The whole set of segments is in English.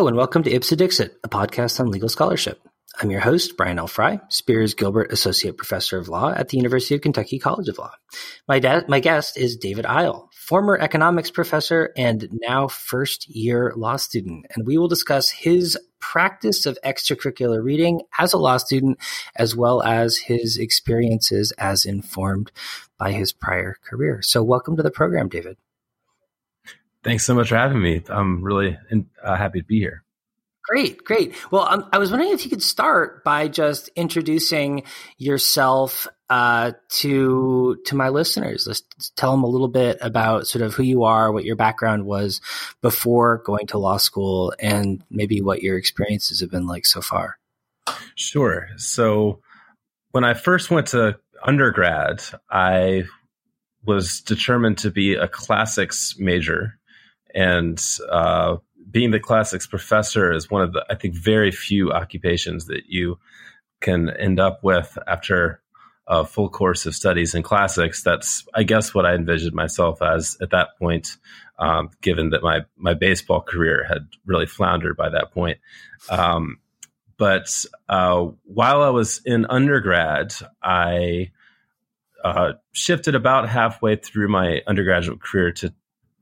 Hello, and welcome to Ipse Dixit, a podcast on legal scholarship. I'm your host, Brian L. Frye, Spears Gilbert Associate Professor of Law at the University of Kentucky College of Law. My, da- my guest is David Isle, former economics professor and now first year law student, and we will discuss his practice of extracurricular reading as a law student, as well as his experiences as informed by his prior career. So, welcome to the program, David. Thanks so much for having me. I'm really uh, happy to be here. Great, great. Well, um, I was wondering if you could start by just introducing yourself uh, to to my listeners. Let's tell them a little bit about sort of who you are, what your background was before going to law school, and maybe what your experiences have been like so far. Sure. So, when I first went to undergrad, I was determined to be a classics major, and uh, being the classics professor is one of the, I think, very few occupations that you can end up with after a full course of studies in classics. That's, I guess, what I envisioned myself as at that point, um, given that my my baseball career had really floundered by that point. Um, but uh, while I was in undergrad, I uh, shifted about halfway through my undergraduate career to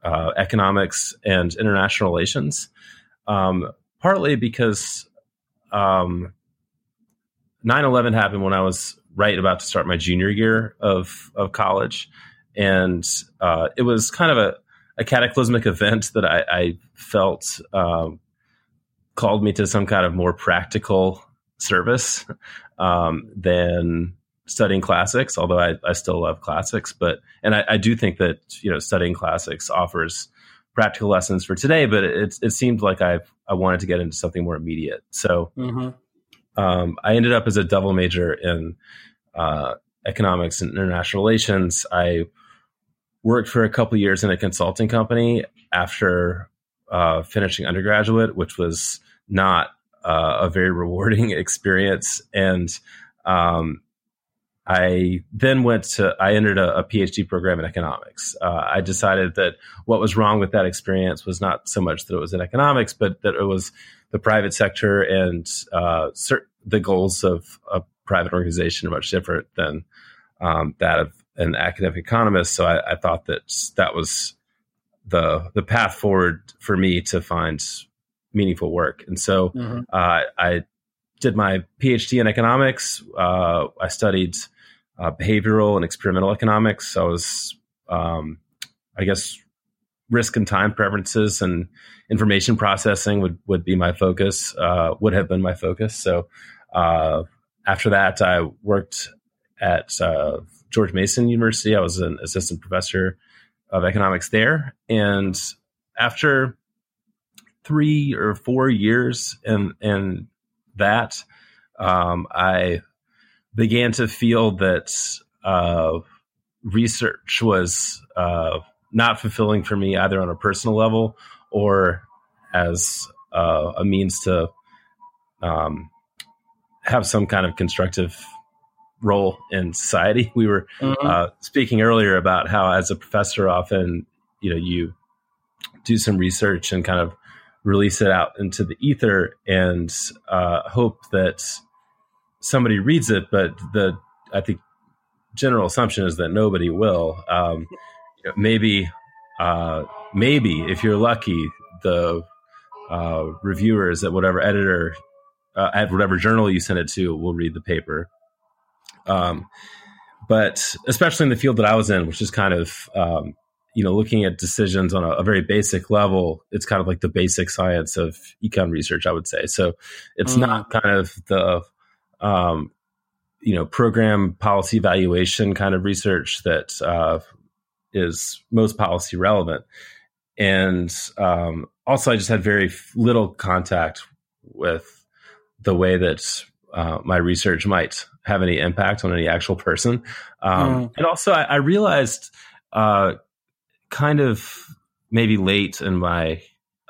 uh, economics and international relations, um, partly because um, 9-11 happened when I was right about to start my junior year of, of college. And uh, it was kind of a, a cataclysmic event that I, I felt um, called me to some kind of more practical service um, than studying classics, although I, I still love classics. But and I, I, do think that you know studying classics offers practical lessons for today. But it it seemed like I I wanted to get into something more immediate. So mm-hmm. um, I ended up as a double major in uh, economics and international relations. I worked for a couple years in a consulting company after uh, finishing undergraduate, which was not uh, a very rewarding experience and um, I then went to, I entered a, a PhD program in economics. Uh, I decided that what was wrong with that experience was not so much that it was in economics, but that it was the private sector and uh, cert- the goals of a private organization are much different than um, that of an academic economist. So I, I, thought that that was the the path forward for me to find meaningful work. And so mm-hmm. uh, I did my PhD in economics. Uh, I studied uh, behavioral and experimental economics. So I was, um, I guess, risk and time preferences and information processing would, would be my focus, uh, would have been my focus. So uh, after that, I worked at uh, George Mason University. I was an assistant professor of economics there. And after three or four years in, in that, um, I began to feel that uh, research was uh, not fulfilling for me either on a personal level or as uh, a means to um, have some kind of constructive role in society. We were mm-hmm. Uh, speaking earlier about how, as a professor, often you know you do some research and kind of release it out into the ether and uh, hope that somebody reads it, but the I think general assumption is that nobody will. Um, maybe, uh, maybe if you're lucky, the uh, reviewers at whatever editor uh, at whatever journal you send it to will read the paper. Um, but especially in the field that I was in, which is kind of um, you know looking at decisions on a, a, very basic level, it's kind of like the basic science of econ research, I would say. So it's mm. not kind of the um, you know, program policy evaluation kind of research that uh, is most policy relevant. And um, also, I just had very little contact with the way that uh, my research might have any impact on any actual person. Um, mm. And also, I, I realized uh, kind of maybe late in my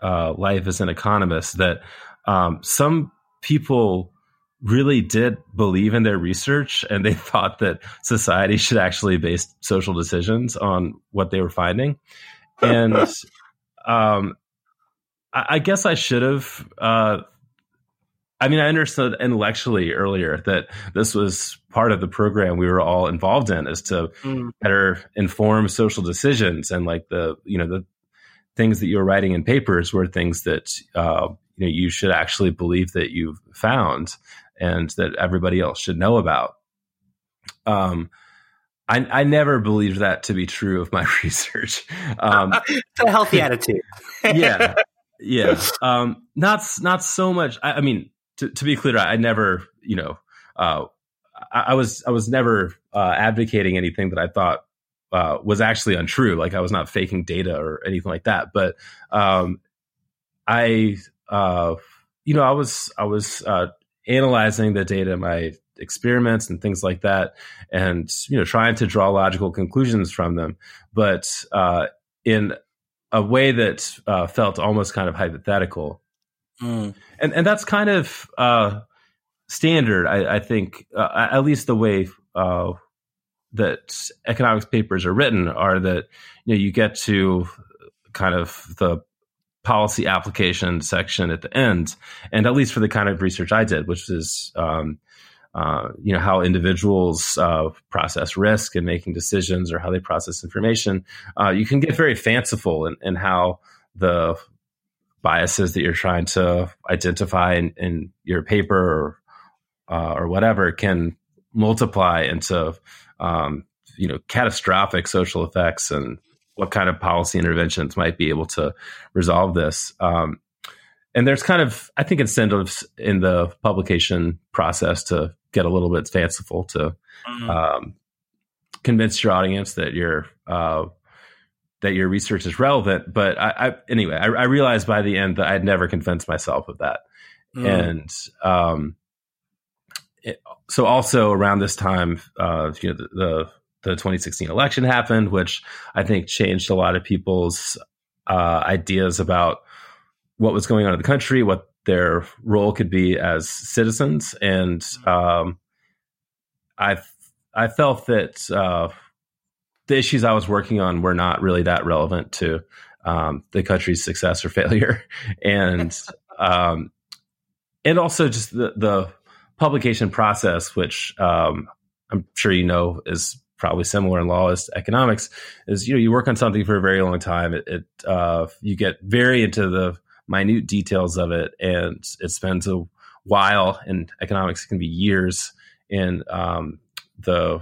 uh, life as an economist that um, some people really did believe in their research and they thought that society should actually base social decisions on what they were finding. And um, I, I guess I should have. Uh, I mean, I understood intellectually earlier that this was part of the program we were all involved in, is to mm. better inform social decisions and like the you know the things that you were writing in papers were things that uh, you know you should actually believe that you've found and that everybody else should know about. Um, I, I never believed that to be true of my research. Um, it's a healthy attitude. yeah, yeah. Um, not not so much. I, I mean, to, to, be clear, I, never, you know, uh, I, I, was I was never uh, advocating anything that I thought uh, was actually untrue. Like I was not faking data or anything like that. But um, I, uh, you know, I was I was uh, analyzing the data in my experiments and things like that, and you know, trying to draw logical conclusions from them, but uh, in a way that uh, felt almost kind of hypothetical. Mm. And and that's kind of uh, standard, I, I think, uh, at least the way uh, that economics papers are written are that you know you get to kind of the policy application section at the end, and at least for the kind of research I did, which is um, uh, you know how individuals uh, process risk and making decisions or how they process information, uh, you can get very fanciful in, in, how the biases that you're trying to identify in, in your paper or, uh, or whatever can multiply into um, you know catastrophic social effects and what kind of policy interventions might be able to resolve this. Um, and there's kind of I think incentives in the publication process to get a little bit fanciful to mm-hmm. um, convince your audience that your uh, that your research is relevant. But I, I anyway, I, I, realized by the end that I'd never convinced myself of that, mm. and um, it, so also around this time, uh, you know, the, the, the 2016 election happened, which I think changed a lot of people's uh, ideas about what was going on in the country, what their role could be as citizens, and um, I I felt that uh, the issues I was working on were not really that relevant to um, the country's success or failure, and um, and also just the the publication process, which um, I'm sure you know is probably similar in law as economics, is you know you work on something for a very long time. It, it uh, you get very into the minute details of it, and it spends a while. In economics, it can be years in um, the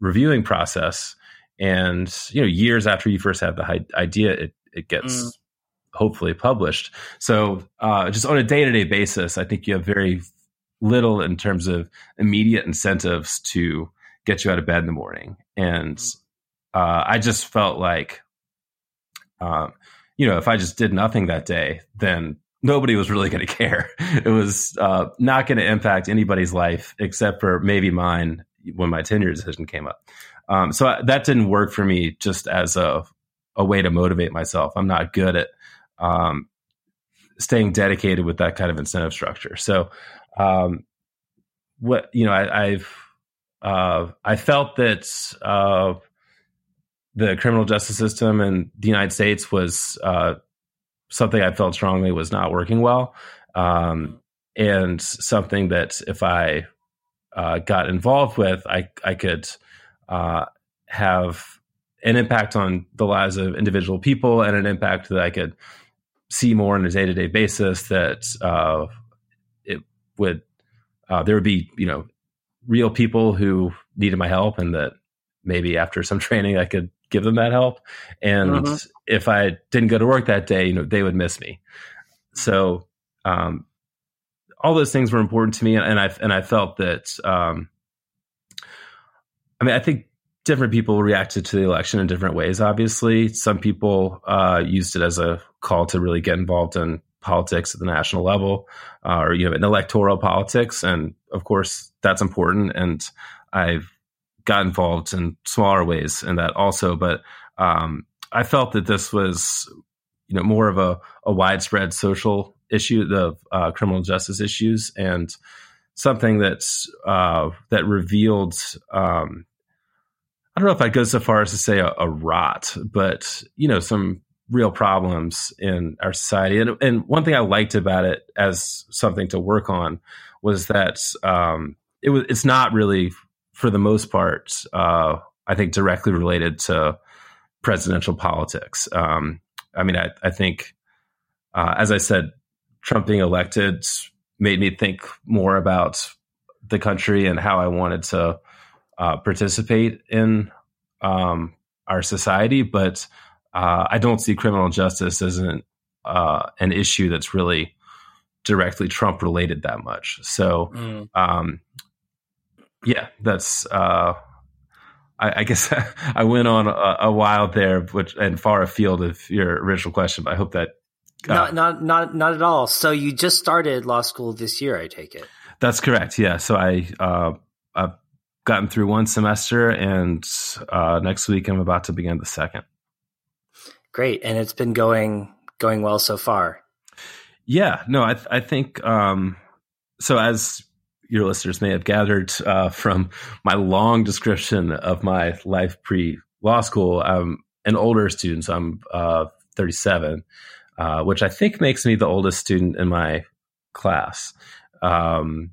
reviewing process, and you know years after you first have the idea, it it gets. Mm. Hopefully published. So, uh, just on a day to day basis, I think you have very little in terms of immediate incentives to get you out of bed in the morning. And uh, I just felt like, um, you know, if I just did nothing that day, then nobody was really going to care. It was uh, not going to impact anybody's life except for maybe mine when my tenure decision came up. Um, so I, that didn't work for me just as a, a way to motivate myself. I'm not good at um, staying dedicated with that kind of incentive structure. So um, what you know, I, have uh, I felt that uh, the criminal justice system in the United States was uh, something I felt strongly was not working well, um, and something that if I uh, got involved with, I I could uh, have an impact on the lives of individual people and an impact that I could see more on a day to day basis that uh, it would uh, there would be you know real people who needed my help and that maybe after some training I could give them that help. And uh-huh. if I didn't go to work that day you know they would miss me. So um, all those things were important to me and I and I felt that um, I mean I think different people reacted to the election in different ways obviously. Some people uh, used it as a call to really get involved in politics at the national level uh, or you know in electoral politics. And of course that's important. And i've got involved in smaller ways in that also. But um, i felt that this was you know more of a, a widespread social issue the uh, criminal justice issues and something that's uh, that revealed um, I don't know if I go so far as to say a, a rot, but you know some real problems in our society. And, and one thing I liked about it as something to work on was that um, it was it's not really for the most part uh, I think directly related to presidential politics. Um, I mean, I, I think uh, as I said, Trump being elected made me think more about the country and how I wanted to uh, participate in um, our society, but uh, I don't see criminal justice as an uh, an issue that's really directly Trump related that much. So, mm. um, yeah, that's. Uh, I, I, guess I went on a, a, while there, which and far afield of your original question. But I hope that uh, not not not not at all. So you just started law school this year, I take it. That's correct. Yeah. So I uh, I've gotten through one semester, and uh, next week I'm about to begin the second. Great, and it's been going going well so far. Yeah, no, I I think um, so. As your listeners may have gathered uh, from my long description of my life pre law school, I'm an older student. So I'm uh, 37, uh, which I think makes me the oldest student in my class. Um,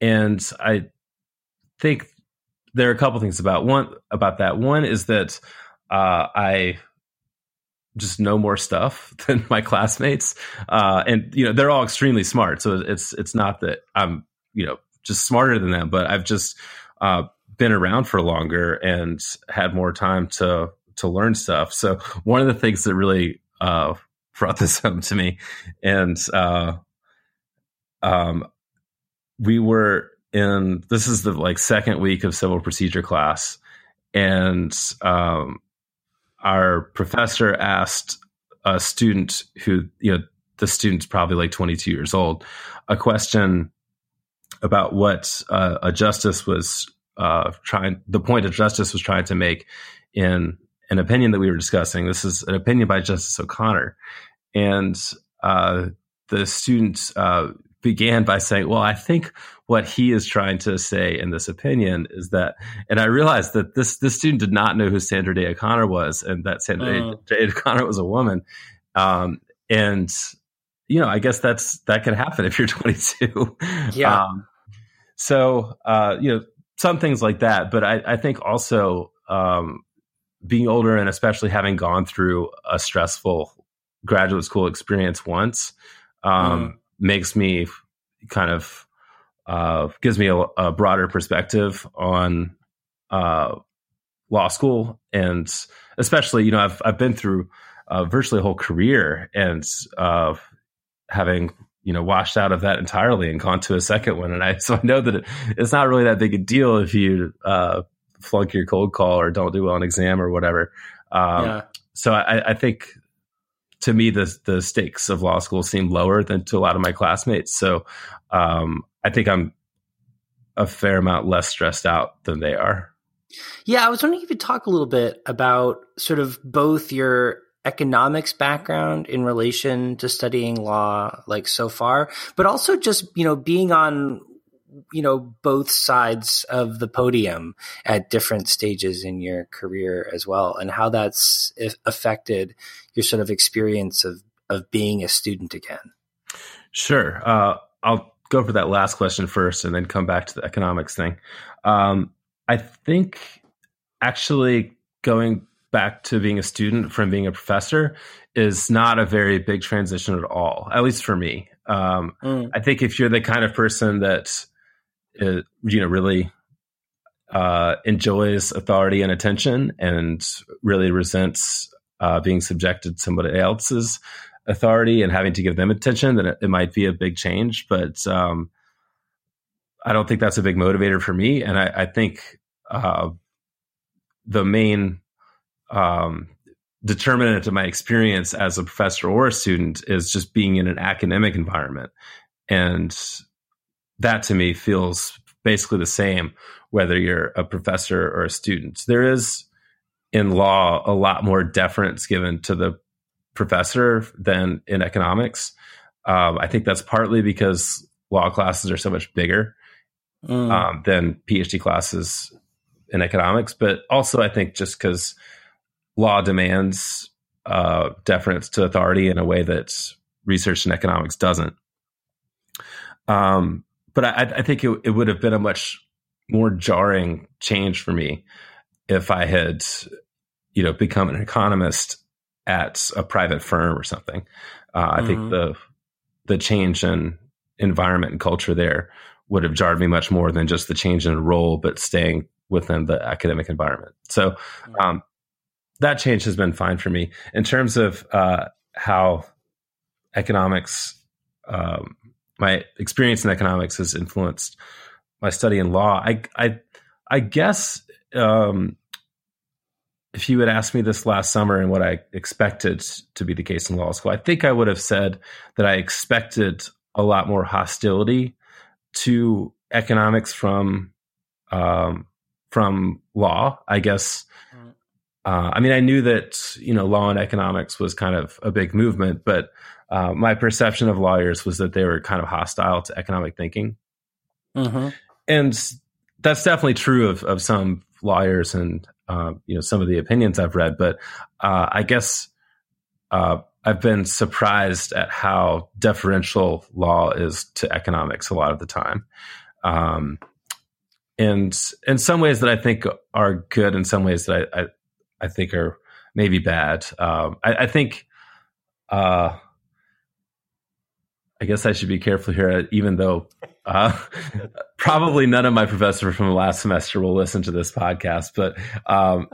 and I think there are a couple things about one about that. One is that uh, I just know more stuff than my classmates, uh, and you know they're all extremely smart. So it's it's not that I'm you know just smarter than them, but I've just uh, been around for longer and had more time to to learn stuff. So one of the things that really uh, brought this home to me, and uh, um, we were in this is the like second week of civil procedure class, and um, our professor asked a student who, you know, the student's probably like 22 years old, a question about what uh, a justice was uh, trying, the point a justice was trying to make in an opinion that we were discussing. This is an opinion by Justice O'Connor. And uh, the student uh, began by saying, Well, I think what he is trying to say in this opinion is that, and I realized that this this student did not know who Sandra Day O'Connor was, and that Sandra uh. Day O'Connor was a woman. Um, and you know, I guess that's that can happen if you're 22. Yeah. Um, so uh, you know, some things like that, but I, I think also um, being older and especially having gone through a stressful graduate school experience once um, mm. Makes me kind of uh, gives me a, a, broader perspective on uh, law school, and especially you know I've I've been through uh, virtually a whole career, and uh, having you know washed out of that entirely and gone to a second one, and I so I know that it, it's not really that big a deal if you uh, flunk your cold call or don't do well on exam or whatever. Um, yeah. So I, I think to me the the stakes of law school seem lower than to a lot of my classmates. So um, I think I'm a fair amount less stressed out than they are. Yeah, I was wondering if you could talk a little bit about sort of both your economics background in relation to studying law like so far, but also just, you know, being on you know both sides of the podium at different stages in your career as well and how that's affected your sort of experience of of being a student again sure uh, i'll go for that last question first and then come back to the economics thing. Um, I think actually going back to being a student from being a professor is not a very big transition at all, at least for me. Um, mm. I think if you're the kind of person that uh, you know really uh, enjoys authority and attention and really resents uh, being subjected to somebody else's authority and having to give them attention, then it, it might be a big change. But um, I don't think that's a big motivator for me. And I, I think uh, the main um, determinant of my experience as a professor or a student is just being in an academic environment. And that to me feels basically the same whether you're a professor or a student. There is in law a lot more deference given to the professor than in economics. Um, I think that's partly because law classes are so much bigger mm. um, than PhD classes in economics, but also I think just because law demands uh, deference to authority in a way that research and economics doesn't. Um, but I, I think it, it, would have been a much more jarring change for me if I had, you know, become an economist at a private firm or something. Uh, mm-hmm. I think mm-hmm. the the change in environment and culture there would have jarred me much more than just the change in role, but staying within the academic environment. So um, that change has been fine for me in terms of uh, how economics. Um, my experience in economics has influenced my study in law. I I I guess um, if you had asked me this last summer and what I expected to be the case in law school, I think I would have said that I expected a lot more hostility to economics from um, from law. I guess. Uh, I mean, I knew that you know law and economics was kind of a big movement, but uh, my perception of lawyers was that they were kind of hostile to economic thinking, mm-hmm. and that's definitely true of of some lawyers and uh, you know some of the opinions I've read. But uh, I guess uh, I've been surprised at how deferential law is to economics a lot of the time. Um, and in some ways that I think are good, in some ways that I I, I think are maybe bad. Um, I, I, think. Uh, I guess I should be careful here, even though uh, probably none of my professors from the last semester will listen to this podcast. But um,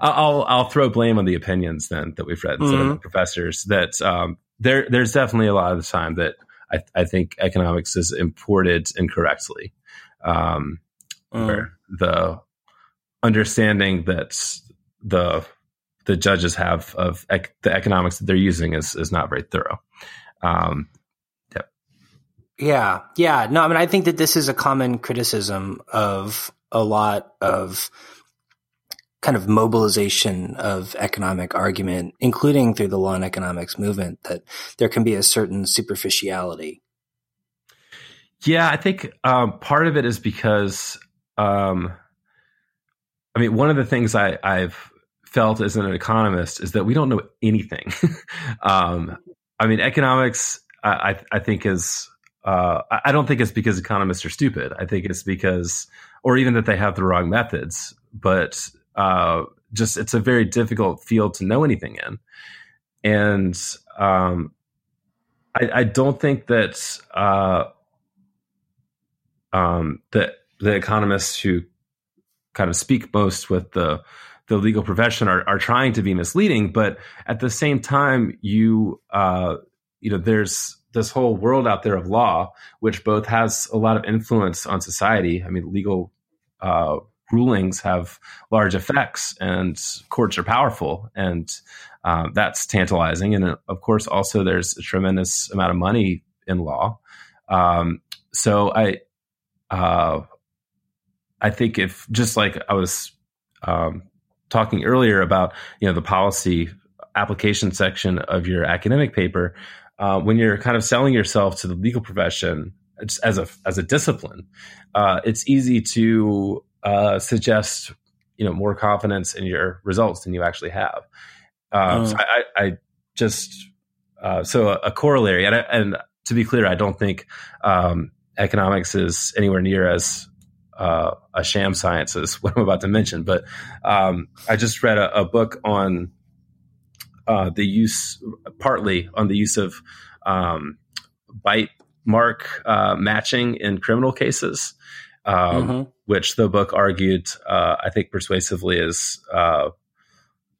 I'll I'll throw blame on the opinions then that we've read instead mm-hmm. of the professors. That um, there there's definitely a lot of the time that I, I think economics is imported incorrectly. Um, mm. where the understanding that the the judges have of ec- the economics that they're using is is not very thorough. Um, yep. Yeah, yeah. No, I mean, I think that this is a common criticism of a lot of kind of mobilization of economic argument, including through the law and economics movement, that there can be a certain superficiality. Yeah, I think um, part of it is because um, I mean, one of the things I, I've felt as an economist is that we don't know anything. um, I mean, economics, I, I think is, uh, I don't think it's because economists are stupid. I think it's because, or even that they have the wrong methods, but uh, just it's a very difficult field to know anything in. And um, I, I, don't think that uh, um, that the economists who kind of speak most with the the legal profession are, are trying to be misleading, but at the same time, you uh, you know, there's this whole world out there of law, which both has a lot of influence on society. I mean, legal uh, rulings have large effects, and courts are powerful, and uh, that's tantalizing. And uh, of course, also there's a tremendous amount of money in law. Um, so I, uh, I think if just like I was um, talking earlier about, you know, the policy application section of your academic paper, uh, when you're kind of selling yourself to the legal profession as a as a discipline, uh, it's easy to uh, suggest you know more confidence in your results than you actually have. Uh, so I, I, just uh, so a, a corollary, and, I, and to be clear, I don't think um, economics is anywhere near as uh, a sham science is what I'm about to mention. But um, I just read a, a book on uh, the use, partly on the use of um, bite mark uh, matching in criminal cases, um, mm-hmm. which the book argued, uh, I think, persuasively is uh,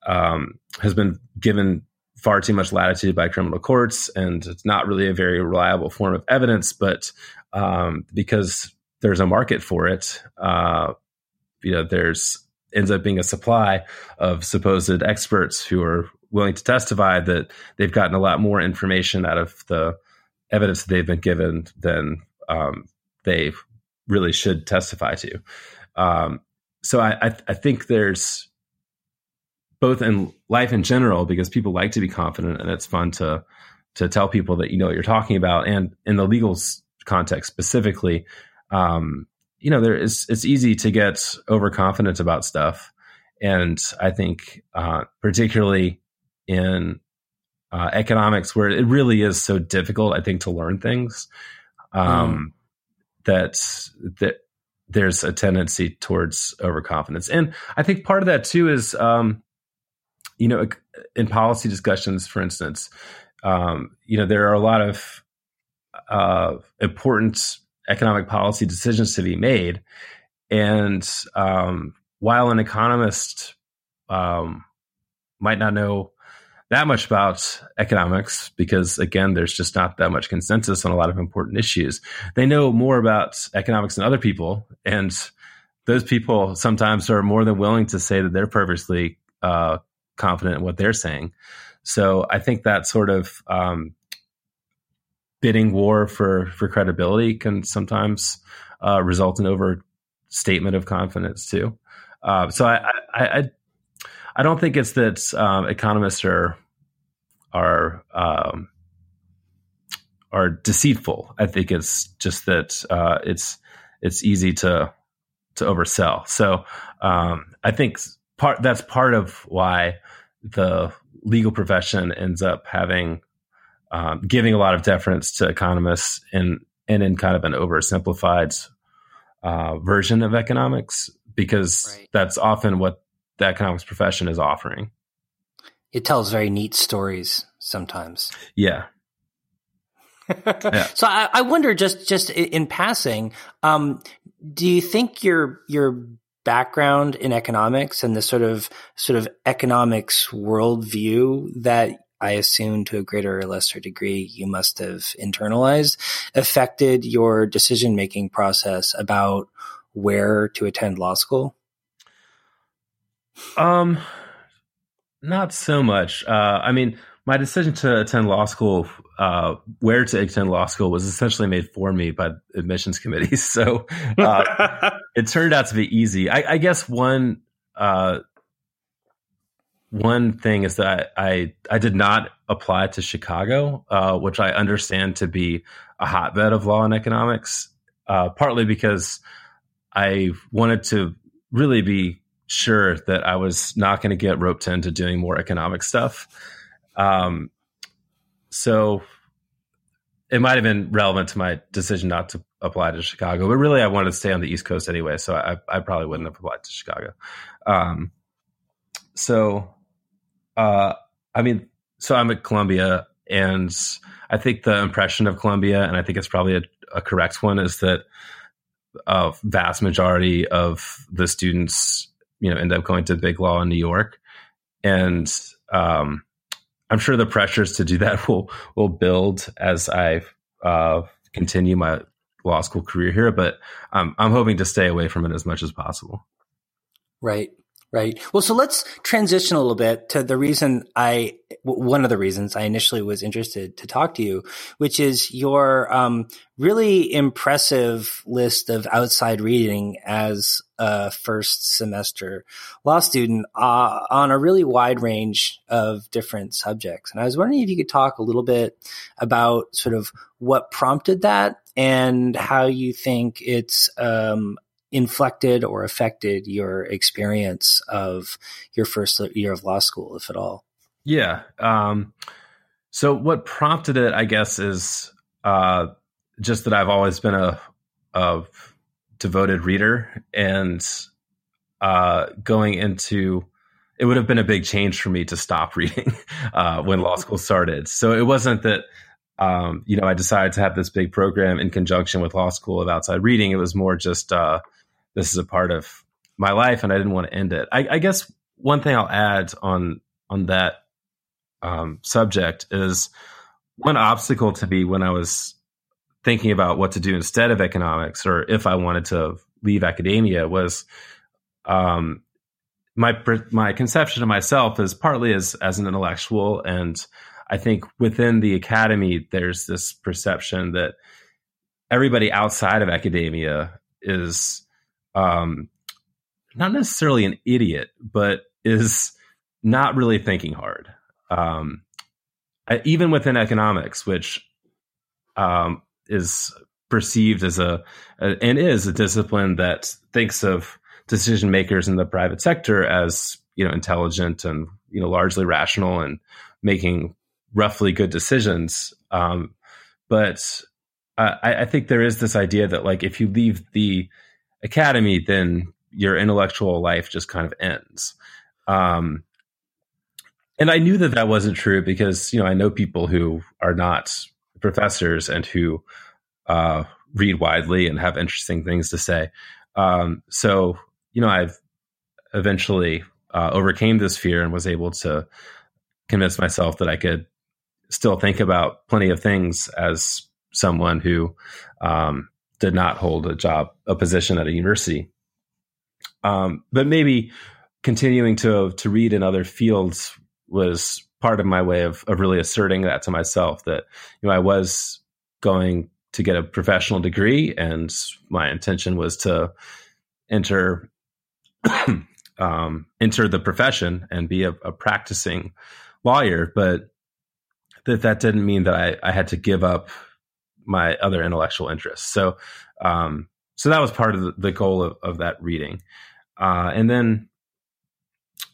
um, has been given far too much latitude by criminal courts, and it's not really a very reliable form of evidence. But um, because there's a market for it, uh, you know, there's ends up being a supply of supposed experts who are willing to testify that they've gotten a lot more information out of the evidence that they've been given than um, they really should testify to. Um, so I, I, I, think there's both in life in general because people like to be confident and it's fun to to tell people that you know what you're talking about, and in the legal context specifically, um, you know, there is it's easy to get overconfident about stuff, and I think uh, particularly in uh, economics where it really is so difficult, I think, to learn things um, mm. that that there's a tendency towards overconfidence, and I think part of that too is, um, you know, in policy discussions, for instance, um, you know, there are a lot of uh, important economic policy decisions to be made, and um, while an economist um, might not know that much about economics because again there's just not that much consensus on a lot of important issues they know more about economics than other people. And those people sometimes are more than willing to say that they're perfectly uh, confident in what they're saying. So i think that sort of um, bidding war for for credibility can sometimes uh, result in overstatement of confidence too uh, so I, I, I I don't think it's that um, economists are are um, are deceitful. I think it's just that uh, it's it's easy to to oversell. So um, I think part that's part of why the legal profession ends up having um, giving a lot of deference to economists in and in kind of an oversimplified uh, version of economics because right. that's often what the economics profession is offering. It tells very neat stories sometimes. Yeah. yeah. So I, I, wonder, just just in passing, um, do you think your your background in economics and the sort of sort of economics worldview that I assume to a greater or lesser degree you must have internalized affected your decision making process about where to attend law school? Um, not so much. Uh, I mean, my decision to attend law school, uh, where to attend law school, was essentially made for me by admissions committees. So uh, it turned out to be easy. I, I guess one uh, one thing is that I I did not apply to Chicago, uh, which I understand to be a hotbed of law and economics. Uh, partly because I wanted to really be sure that I was not going to get roped into doing more economic stuff. Um, so it might have been relevant to my decision not to apply to Chicago, but really I wanted to stay on the East Coast anyway, so I, I probably wouldn't have applied to Chicago. Um, so, uh, I mean, so I'm at Columbia, and I think the impression of Columbia, and I think it's probably a, a correct one, is that a vast majority of the students you know end up going to big law in New York, and um, I'm sure the pressures to do that will will build as I uh, continue my law school career here. But um, I'm hoping to stay away from it as much as possible. Right. Right. Well, so let's transition a little bit to the reason I, one of the reasons I initially was interested to talk to you, which is your um, really impressive list of outside reading as a first semester law student uh, on a really wide range of different subjects. And I was wondering if you could talk a little bit about sort of what prompted that and how you think it's um, inflected or affected your experience of your first year of law school, if at all? Yeah. Um, so what prompted it, I guess, is uh, just that I've always been a, a devoted reader, and uh, going into it would have been a big change for me to stop reading uh, when law school started. So it wasn't that um, you know I decided to have this big program in conjunction with law school of outside reading. It was more just uh, this is a part of my life and I didn't want to end it. I, I guess one thing I'll add on on that um, subject is one obstacle to me when I was thinking about what to do instead of economics or if I wanted to leave academia was um, my my conception of myself is partly as as an intellectual and I think within the academy there's this perception that everybody outside of academia is um, not necessarily an idiot, but is not really thinking hard. Um, I, even within economics, which um, is perceived as a, a, and is a discipline that thinks of decision makers in the private sector as you know intelligent and you know largely rational and making roughly good decisions. Um, but I, I think there is this idea that like if you leave the academy, then your intellectual life just kind of ends. Um, and I knew that that wasn't true because you know I know people who are not professors and who uh, read widely and have interesting things to say. Um, so you know I've eventually uh, overcame this fear and was able to convince myself that I could still think about plenty of things as someone who um, did not hold a job, a position at a university. Um, but maybe continuing to to read in other fields was part of my way of of really asserting that to myself that you know I was going to get a professional degree and my intention was to enter um, enter the profession and be a, a, practicing lawyer but that that didn't mean that I, I had to give up my other intellectual interests so um, so that was part of the, goal of, of that reading uh, and then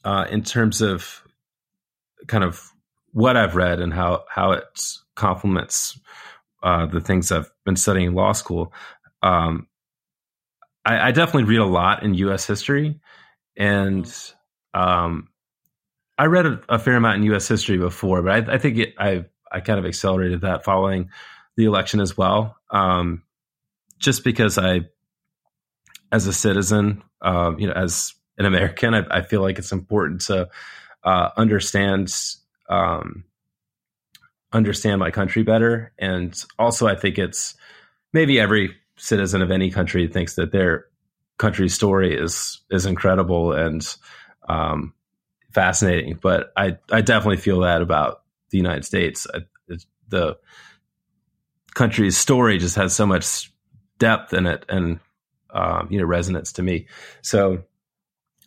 uh, in terms of kind of what I've read and how how it complements uh, the things I've been studying in law school. Um, I, I, definitely read a lot in U.S. history, and um, I read a, a, fair amount in U.S. history before, but I, I think it, I I kind of accelerated that following the election as well, um, just because I, as a citizen, um, you know, as an American, I, I feel like it's important to uh, understand um, understand my country better, and also I think it's maybe every citizen of any country thinks that their country's story is is incredible and um, fascinating. But I I definitely feel that about the United States. I, the country's story just has so much depth in it and um, you know resonance to me. So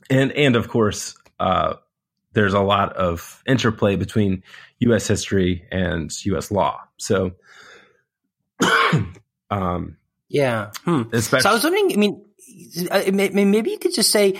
and and of course uh, there's a lot of interplay between U.S. history and U.S. law. So, um, yeah. Hmm. So I was wondering. I mean, maybe you could just say,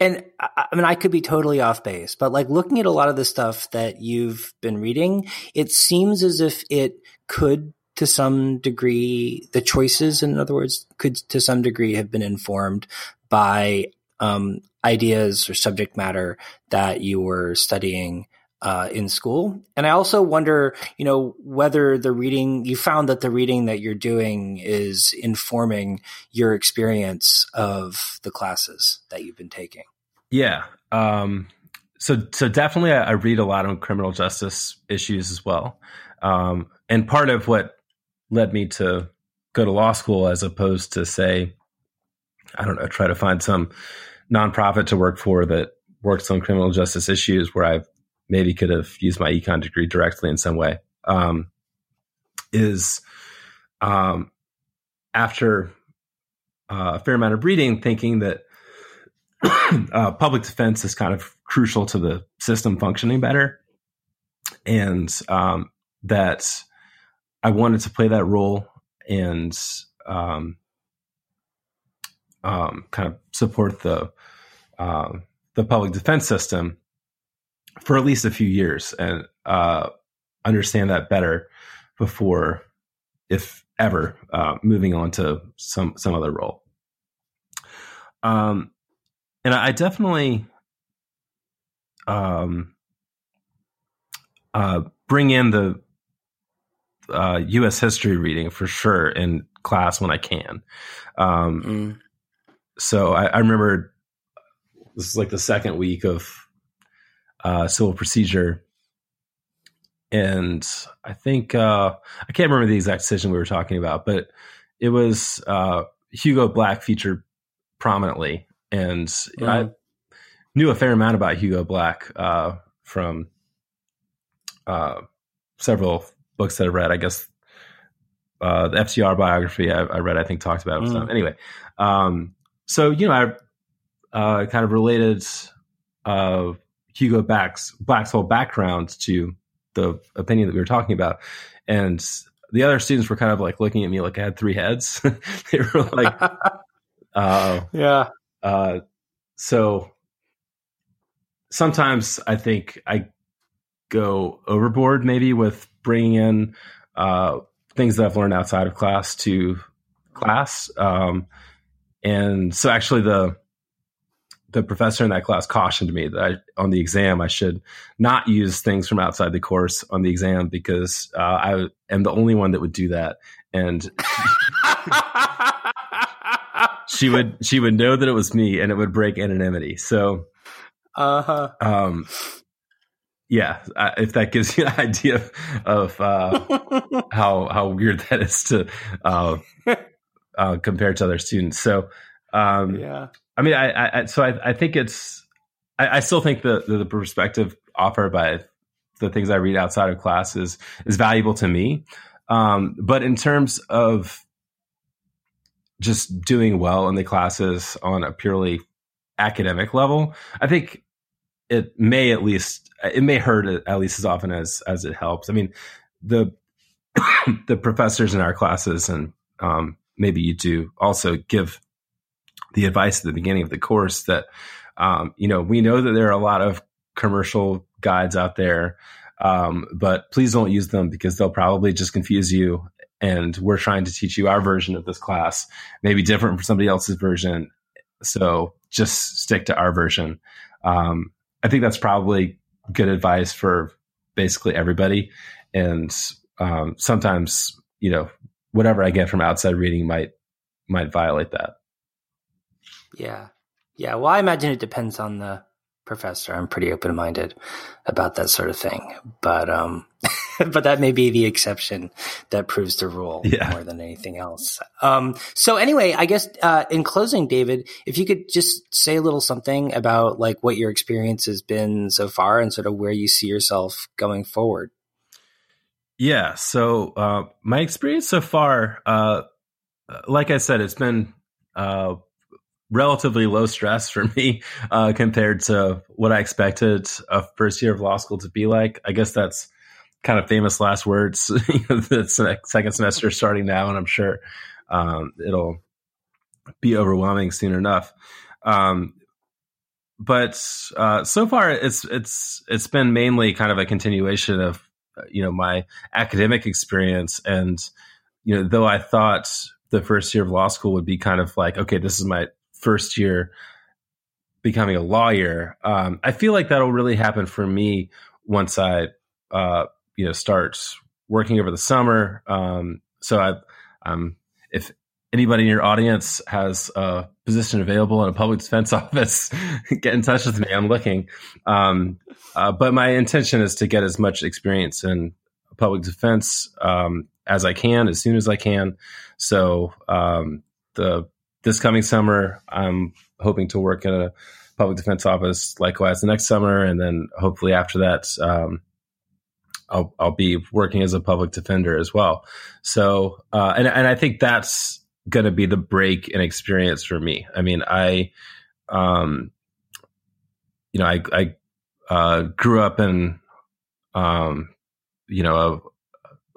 and I mean, I could be totally off base, but like looking at a lot of the stuff that you've been reading, it seems as if it could to some degree, the choices, in other words, could to some degree have been informed by um, ideas or subject matter that you were studying uh, in school. And I also wonder, you know, whether the reading you found that the reading that you're doing is informing your experience of the classes that you've been taking. Yeah. Um, so, so definitely, I, I, read a lot on criminal justice issues as well. Um, and part of what led me to go to law school, as opposed to say, I don't know, try to find some nonprofit to work for that works on criminal justice issues where I maybe could have used my econ degree directly in some way um, is um, after uh, a fair amount of reading, thinking that uh, public defense is kind of crucial to the system functioning better, and um, that I wanted to play that role and um, um, kind of support the uh, the public defense system for at least a few years and uh, understand that better before, if ever, uh, moving on to some some other role. Um, and I definitely um, uh, bring in the uh, U.S. history reading for sure in class when I can. Um, mm so I, I, remember this is like the second week of uh, civil procedure. And I think, uh, I can't remember the exact decision we were talking about, but it was uh, Hugo Black featured prominently. And mm-hmm. I knew a fair amount about Hugo Black uh, from uh, several books that I read. I guess uh, the FDR biography I, I, read, I think, talked about it. Mm. Anyway, um, so you know, I uh, kind of related uh, Hugo Black's Black's whole background to the opinion that we were talking about, and the other students were kind of like looking at me like I had three heads. they were like, uh, "Yeah." Uh, so sometimes I think I go overboard maybe with bringing in uh, things that I've learned outside of class to class. Um, and so actually the the professor in that class cautioned me that I, on the exam I should not use things from outside the course on the exam because uh, I am the only one that would do that, and she would she would know that it was me, and it would break anonymity. So, uh huh. Um, yeah, if that gives you an idea of uh, how how weird that is to uh, uh, compared to other students. So, um, yeah, I mean, I, I so I, I think it's I, I still think the, the, the perspective offered by the things I read outside of class is is valuable to me. Um, but in terms of just doing well in the classes on a purely academic level, I think it may at least it may hurt at least as often as as it helps. I mean, the the professors in our classes and um, maybe you do also give the advice at the beginning of the course that um, you know we know that there are a lot of commercial guides out there um, but please don't use them because they'll probably just confuse you. And we're trying to teach you our version of this class maybe different from somebody else's version. So just stick to our version. Um, i think that's probably good advice for basically everybody and um, sometimes you know whatever I get from outside reading might might violate that. Yeah. Yeah. Well, I imagine it depends on the professor. I'm pretty open minded about that sort of thing. But um but that may be the exception that proves the rule yeah. more than anything else. Um so anyway, I guess uh in closing, David, if you could just say a little something about like what your experience has been so far and sort of where you see yourself going forward. Yeah. So uh, my experience so far, uh, like I said, it's been uh, relatively low stress for me uh, compared to what I expected a first year of law school to be like. I guess that's kind of famous last words. the second semester starting now, and I'm sure um, it'll be overwhelming soon enough. Um, but uh, so far, it's it's it's been mainly kind of a continuation of you know my academic experience and you know though i thought the first year of law school would be kind of like okay this is my first year becoming a lawyer um, i feel like that'll really happen for me once i uh, you know start working over the summer um, so i um, if anybody in your audience has a position available in a public defense office, get in touch with me. I'm looking. Um, uh, but my intention is to get as much experience in public defense um, as I can, as soon as I can. So um, the this coming summer, I'm hoping to work in a public defense office. Likewise, the next summer, and then hopefully after that, um, I'll, I'll be working as a public defender as well. So, uh, and and I think that's going to be the break in experience for me. I mean, I, um, you know, I, I uh, grew up in, um, you know,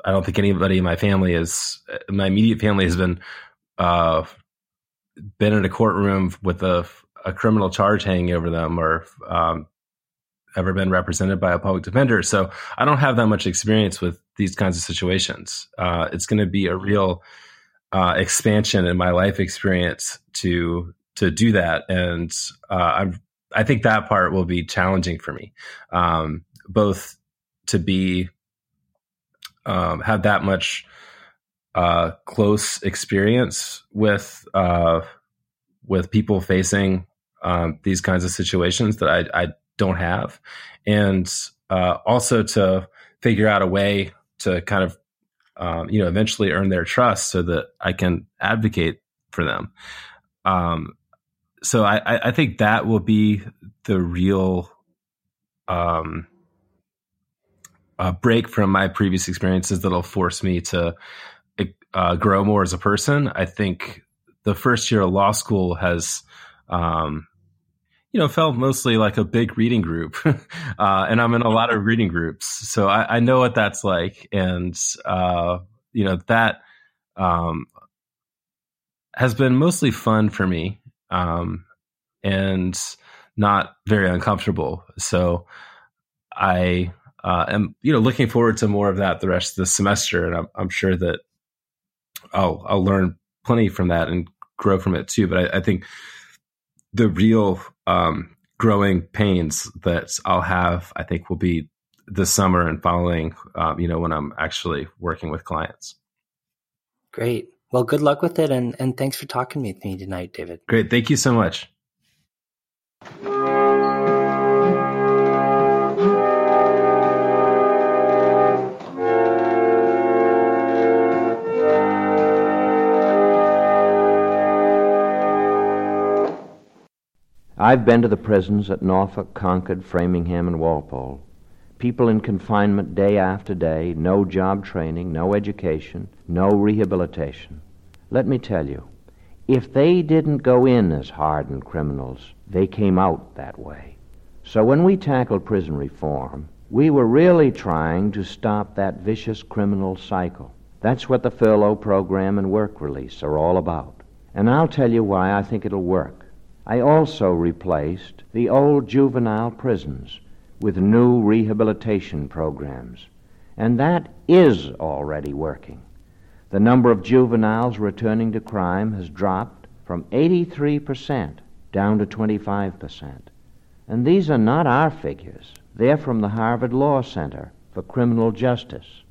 I don't think anybody in my family is, my immediate family has been, uh, been in a courtroom with a, a criminal charge hanging over them or, um, ever been represented by a public defender. So I don't have that much experience with these kinds of situations. Uh, it's going to be a real, uh, expansion in my life experience to to do that, and uh, I'm I think that part will be challenging for me, um, both to be um, have that much uh, close experience with uh, with people facing um, these kinds of situations that I, I don't have, and uh, also to figure out a way to kind of um, you know, eventually earn their trust so that I can advocate for them. Um, so I, I think that will be the real um, break from my previous experiences that'll force me to uh, grow more as a person. I think the first year of law school has um, you know, felt mostly like a big reading group. uh, and I'm in a lot of reading groups. So I, I know what that's like. And, uh, you know, that um, has been mostly fun for me. Um, and not very uncomfortable. So I uh, am, you know, looking forward to more of that the rest of the semester, and I'm, I'm sure that I'll I'll learn plenty from that and grow from it too. But I, I think the real um, growing pains that I'll have, I think, will be this summer and following, um, you know, when I'm actually working with clients. Great. Well, good luck with it, and, and thanks for talking with me tonight, David. Great. Thank you so much. I've been to the prisons at Norfolk, Concord, Framingham, and Walpole. People in confinement day after day, no job training, no education, no rehabilitation. Let me tell you, if they didn't go in as hardened criminals, they came out that way. So when we tackled prison reform, we were really trying to stop that vicious criminal cycle. That's what the furlough program and work release are all about. And I'll tell you why I think it'll work. I also replaced the old juvenile prisons with new rehabilitation programs, and that is already working. The number of juveniles returning to crime has dropped from 83% down to 25%. And these are not our figures. They're from the Harvard Law Center for Criminal Justice.